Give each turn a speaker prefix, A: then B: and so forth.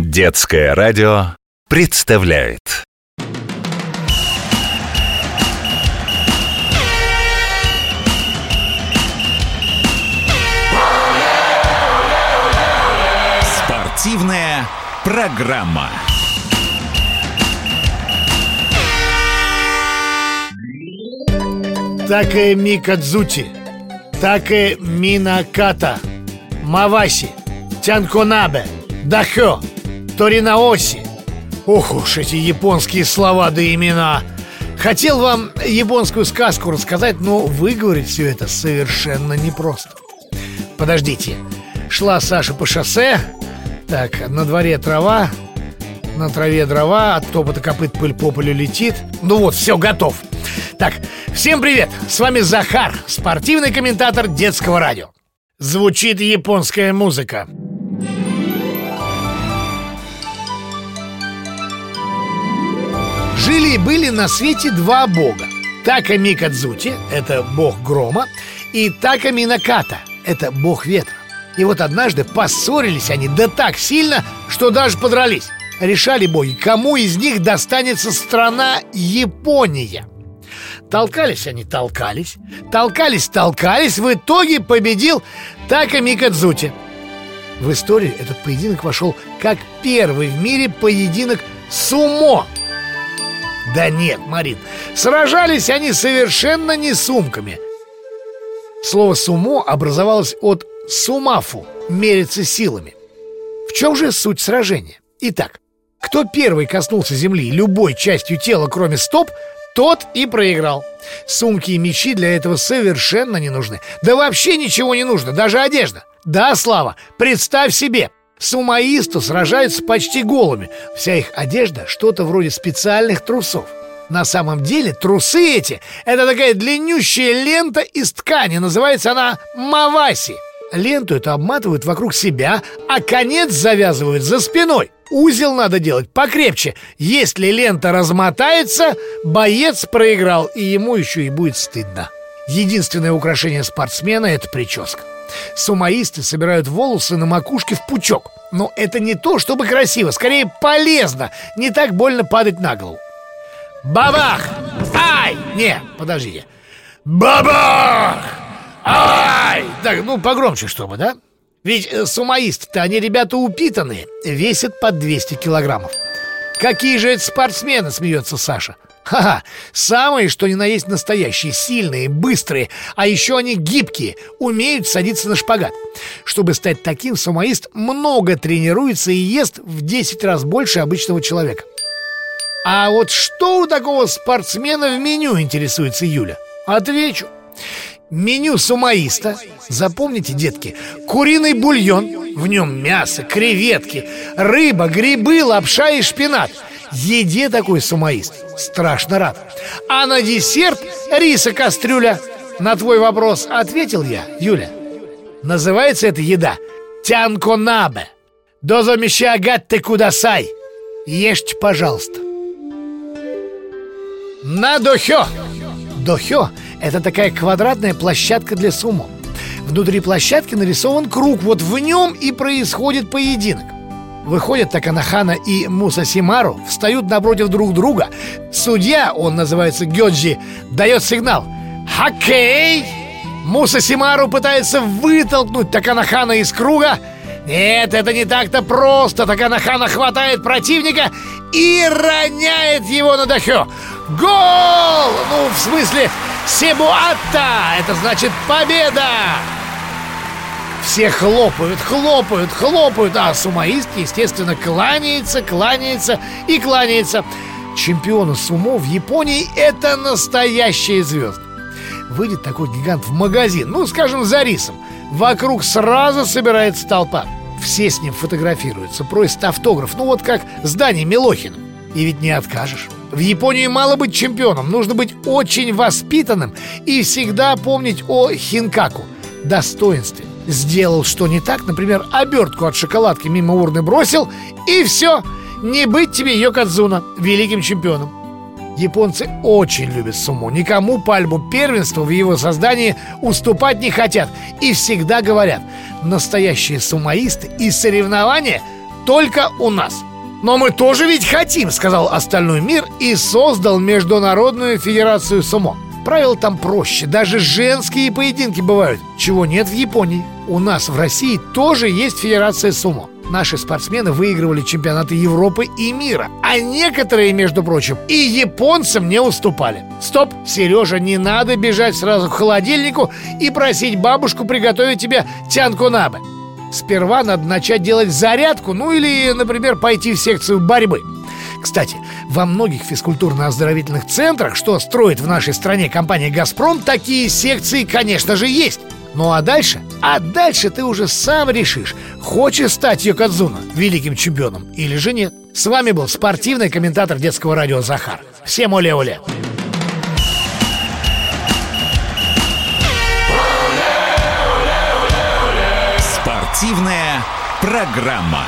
A: Детское радио представляет Спортивная программа.
B: Таке Микадзути, Таке Минаката, Маваси, Тянконабе, Дахё, Торинаоси. Ох уж эти японские слова да имена. Хотел вам японскую сказку рассказать, но выговорить все это совершенно непросто. Подождите. Шла Саша по шоссе. Так, на дворе трава, на траве дрова, от топота копыт пыль по полю летит. Ну вот, все, готов. Так, всем привет! С вами Захар, спортивный комментатор детского радио. Звучит японская музыка. Жили и были на свете два бога. Така Микадзути – это бог грома, и Така Минаката – это бог ветра. И вот однажды поссорились они да так сильно, что даже подрались. Решали боги, кому из них достанется страна Япония. Толкались они, толкались, толкались, толкались, в итоге победил Така Микадзути. В историю этот поединок вошел как первый в мире поединок сумо – да нет, Марин, сражались они совершенно не сумками. Слово «сумо» образовалось от «сумафу» – мериться силами В чем же суть сражения? Итак, кто первый коснулся земли любой частью тела, кроме стоп, тот и проиграл. Сумки и мечи для этого совершенно не нужны. Да вообще ничего не нужно, даже одежда. Да, Слава, представь себе – Сумаисты сражаются почти голыми. Вся их одежда что-то вроде специальных трусов. На самом деле трусы эти – это такая длиннющая лента из ткани. Называется она маваси Ленту эту обматывают вокруг себя, а конец завязывают за спиной. Узел надо делать покрепче. Если лента размотается, боец проиграл И ему еще и будет стыдно. Единственное украшение спортсмена – это прическа. Сумаисты собирают волосы на макушке в пучок Но это не то, чтобы красиво, скорее полезно Не так больно падать на голову Бабах! Ай! Не, подождите Бабах! Ай! Так, ну погромче чтобы, да? Ведь э, сумаисты-то, они ребята упитанные Весят под 200 килограммов Какие же это спортсмены, смеется Саша Ха-ха, самые, что ни на есть настоящие, сильные, быстрые, а еще они гибкие, умеют садиться на шпагат. Чтобы стать таким, самоист много тренируется и ест в 10 раз больше обычного человека. А вот что у такого спортсмена в меню, интересуется Юля? Отвечу. Меню сумаиста, запомните, детки, куриный бульон, в нем мясо, креветки, рыба, грибы, лапша и шпинат – Еде такой сумаист Страшно рад. А на десерт риса кастрюля. На твой вопрос ответил я, Юля. Называется эта еда Тянконабе Дозомищагатте кудасай. Ешьте, пожалуйста. На дохё. Дохё – это такая квадратная площадка для сумо. Внутри площадки нарисован круг. Вот в нем и происходит поединок Выходят Таканахана и Муса Симару, встают напротив друг друга. Судья, он называется Гёджи, дает сигнал «Хоккей!» Муса Симару пытается вытолкнуть Таканахана из круга. Нет, это не так-то просто. Таканахана хватает противника и роняет его на дахё. Гол! Ну, в смысле, Себуатта! Это значит победа! Все хлопают, хлопают, хлопают. А сумоист, естественно, кланяется, кланяется и кланяется. Чемпионы сумо в Японии – это настоящие звезды. Выйдет такой гигант в магазин, ну, скажем, за рисом. Вокруг сразу собирается толпа. Все с ним фотографируются, просят автограф Ну вот как с Даней Милохиным. И ведь не откажешь. В Японии мало быть чемпионом, нужно быть очень воспитанным и всегда помнить о хинкаку – достоинстве сделал что не так, например, обертку от шоколадки мимо урны бросил, и все, не быть тебе Йокадзуна, великим чемпионом. Японцы очень любят сумо. Никому пальму первенства в его создании уступать не хотят. И всегда говорят, настоящие сумоисты и соревнования только у нас. Но мы тоже ведь хотим, сказал остальной мир и создал Международную Федерацию Сумо. Правила там проще, даже женские поединки бывают, чего нет в Японии. У нас в России тоже есть Федерация Сумо. Наши спортсмены выигрывали чемпионаты Европы и мира А некоторые, между прочим, и японцам не уступали Стоп, Сережа, не надо бежать сразу к холодильнику И просить бабушку приготовить тебе тянку набе Сперва надо начать делать зарядку Ну или, например, пойти в секцию борьбы кстати, во многих физкультурно-оздоровительных центрах, что строит в нашей стране компания «Газпром», такие секции, конечно же, есть. Ну а дальше? А дальше ты уже сам решишь, хочешь стать Йокадзуна, великим чемпионом, или же нет. С вами был спортивный комментатор детского радио Захар. Всем оле-оле!
A: Спортивная программа.